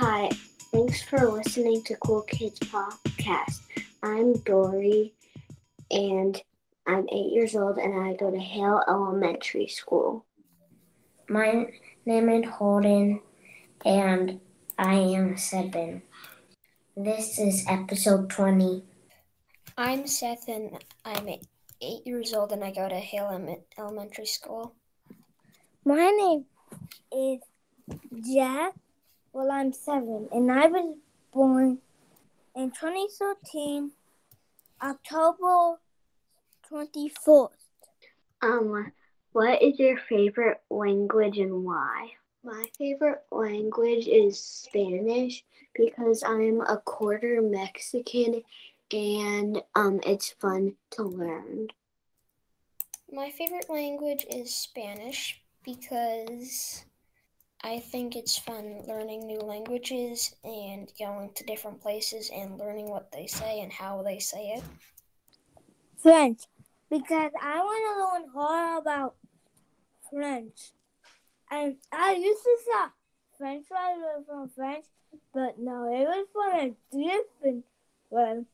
Hi, thanks for listening to Cool Kids Podcast. I'm Dory, and I'm eight years old, and I go to Hale Elementary School. My name is Holden, and I am seven. This is episode 20. I'm Seth, and I'm eight years old, and I go to Hale Elementary School. My name is Jack. Well, I'm seven, and I was born in 2013, October 24th. Um, what is your favorite language and why? My favorite language is Spanish because I'm a quarter Mexican and um, it's fun to learn. My favorite language is Spanish because I think it's fun learning new languages and going to different places and learning what they say and how they say it. French, because I want to learn all about French. And I used to say French were from French, but no, it was from a different one.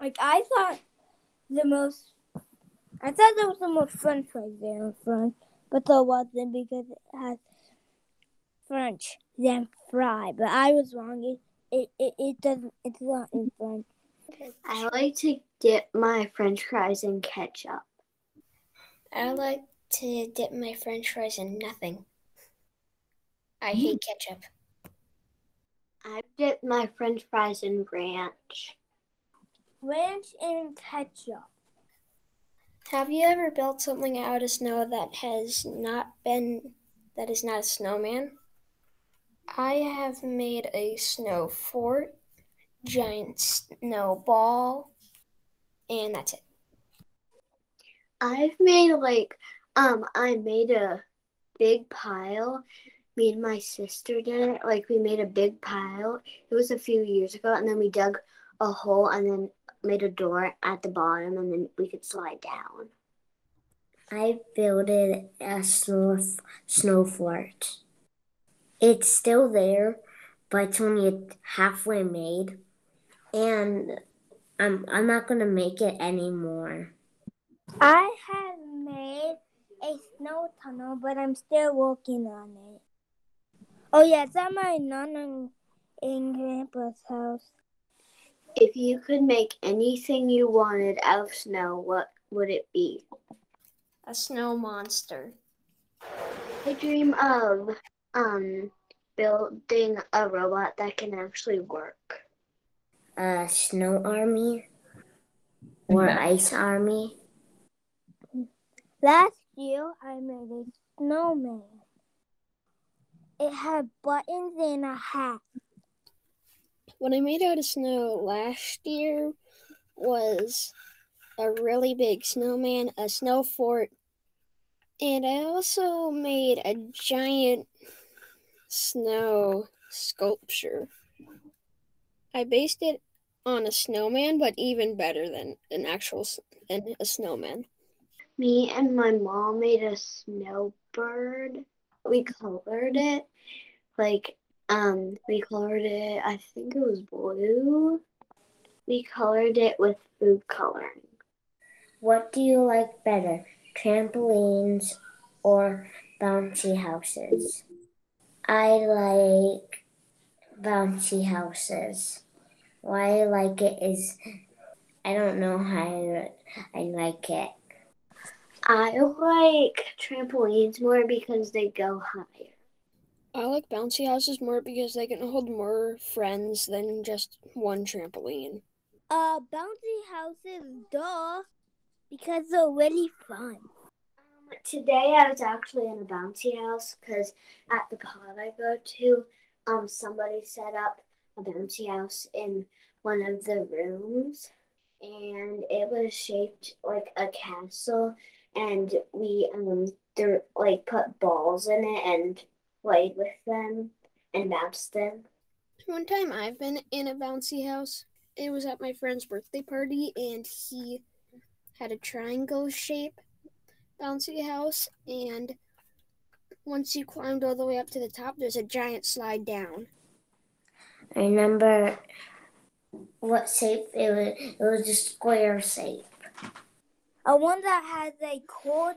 Like I thought the most, I thought there was the most French fries there in French, but there wasn't because it has French than fry. But I was wrong. It it, it, it doesn't. It's not in French. I like to dip my French fries in ketchup. I like to dip my French fries in nothing. I hmm. hate ketchup. I dip my French fries in ranch. Ranch and ketchup. Have you ever built something out of snow that has not been that is not a snowman? I have made a snow fort, giant snowball, and that's it. I've made like um I made a big pile. Me and my sister did it. Like we made a big pile. It was a few years ago and then we dug a hole and then made a door at the bottom and then we could slide down. I built a snow snow fort. It's still there, but it's only halfway made, and I'm I'm not gonna make it anymore. I have made a snow tunnel, but I'm still working on it. Oh yeah, it's at my nana and grandpa's house. If you could make anything you wanted out of snow, what would it be? A snow monster. I dream of um building a robot that can actually work. A snow army or ice army. Last year, I made a snowman. It had buttons and a hat. What I made out of snow last year was a really big snowman, a snow fort, and I also made a giant snow sculpture. I based it on a snowman, but even better than an actual than a snowman. Me and my mom made a snowbird. We colored it like um we colored it. I think it was blue. We colored it with food coloring. What do you like better, trampolines or bouncy houses? I like bouncy houses. Why I like it is I don't know how I like it. I like trampolines more because they go higher. I like bouncy houses more because they can hold more friends than just one trampoline. Uh, bouncy houses, duh, because they're really fun. Today I was actually in a bouncy house because at the pod I go to, um, somebody set up a bouncy house in one of the rooms, and it was shaped like a castle, and we um, there like put balls in it and played with them and bounced them. One time I've been in a bouncy house. It was at my friend's birthday party, and he had a triangle shape bouncy house. And once you climbed all the way up to the top, there's a giant slide down. I remember what shape it was. It was a square shape. A one that has a cold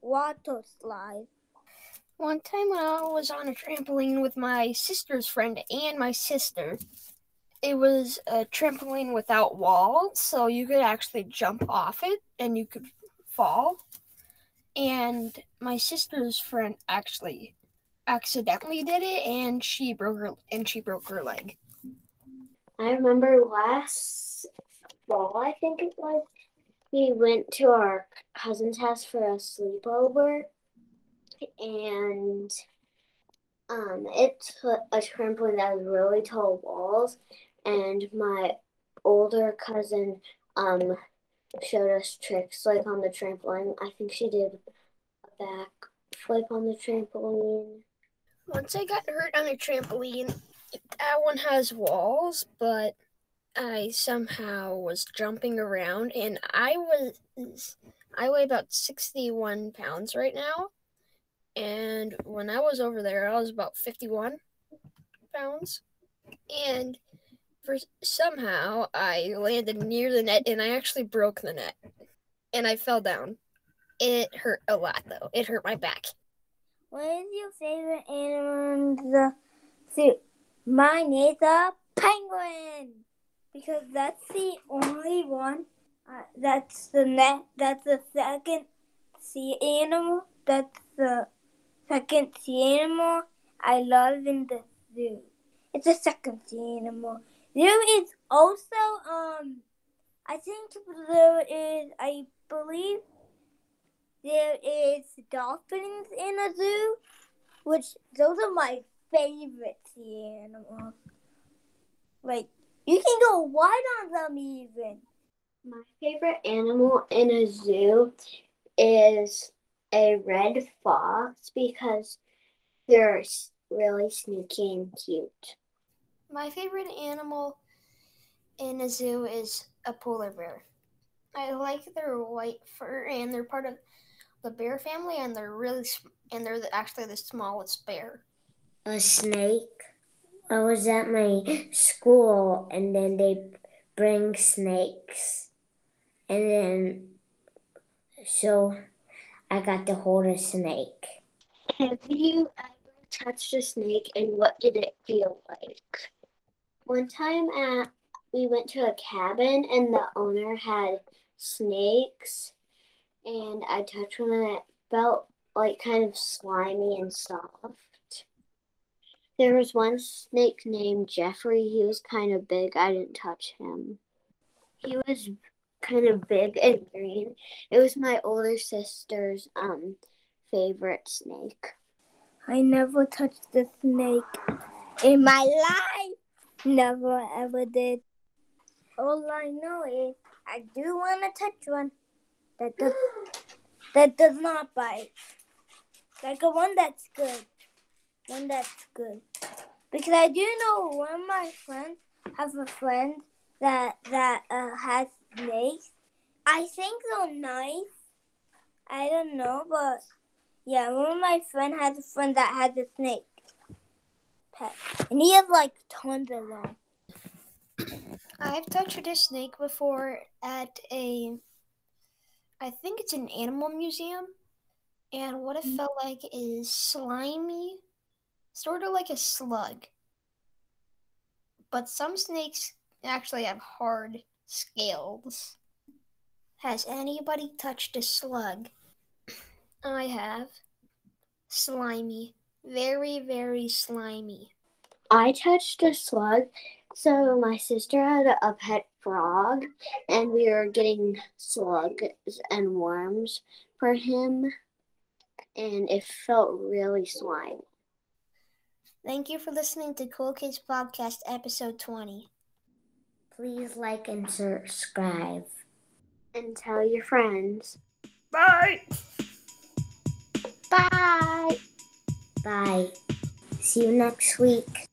water slide. One time when I was on a trampoline with my sister's friend and my sister, it was a trampoline without walls, so you could actually jump off it and you could fall. And my sister's friend actually accidentally did it and she broke her and she broke her leg. I remember last fall, I think it was, we went to our cousin's house for a sleepover, and um, it's a trampoline that has really tall walls, and my older cousin um showed us tricks like on the trampoline. I think she did a back flip on the trampoline. Once I got hurt on a trampoline, that one has walls, but I somehow was jumping around and I was I weigh about 61 pounds right now. And when I was over there, I was about 51 pounds. And for somehow I landed near the net and I actually broke the net. And I fell down. It hurt a lot though. It hurt my back. What is your favorite animal in the zoo? Mine is a penguin because that's the only one. Uh, that's the net. That's the second sea animal. That's the second sea animal I love in the zoo. It's the second sea animal. There is also um, I think there is I believe there is dolphins in a zoo, which those are my favorite sea animals. Like you can go wide on them even. My favorite animal in a zoo is a red fox because they're really sneaky and cute. My favorite animal in a zoo is a polar bear. I like their white fur and they're part of the bear family and they're really and they're actually the smallest bear. A snake. I was at my school and then they bring snakes. And then so I got to hold a snake. Have you ever touched a snake and what did it feel like? One time at we went to a cabin and the owner had snakes and I touched one and it felt like kind of slimy and soft. There was one snake named Jeffrey. He was kind of big. I didn't touch him. He was kind of big and green. It was my older sister's um favorite snake. I never touched a snake in my life. Never ever did. All I know is I do want to touch one that does that does not bite. Like a one that's good. One that's good. Because I do know one of my friends has a friend that that uh, has snakes. I think they're nice. I don't know, but yeah, one of my friend has a friend that has a snake pet, and he has like tons of them. I've touched a snake before at a, I think it's an animal museum, and what it mm. felt like is slimy, sort of like a slug. But some snakes actually have hard scales. Has anybody touched a slug? I have. Slimy. Very, very slimy. I touched a slug. So my sister had a pet frog, and we were getting slugs and worms for him, and it felt really slimy. Thank you for listening to Cool Kids Podcast, episode 20. Please like and subscribe. And tell your friends. Bye! Bye! Bye. See you next week.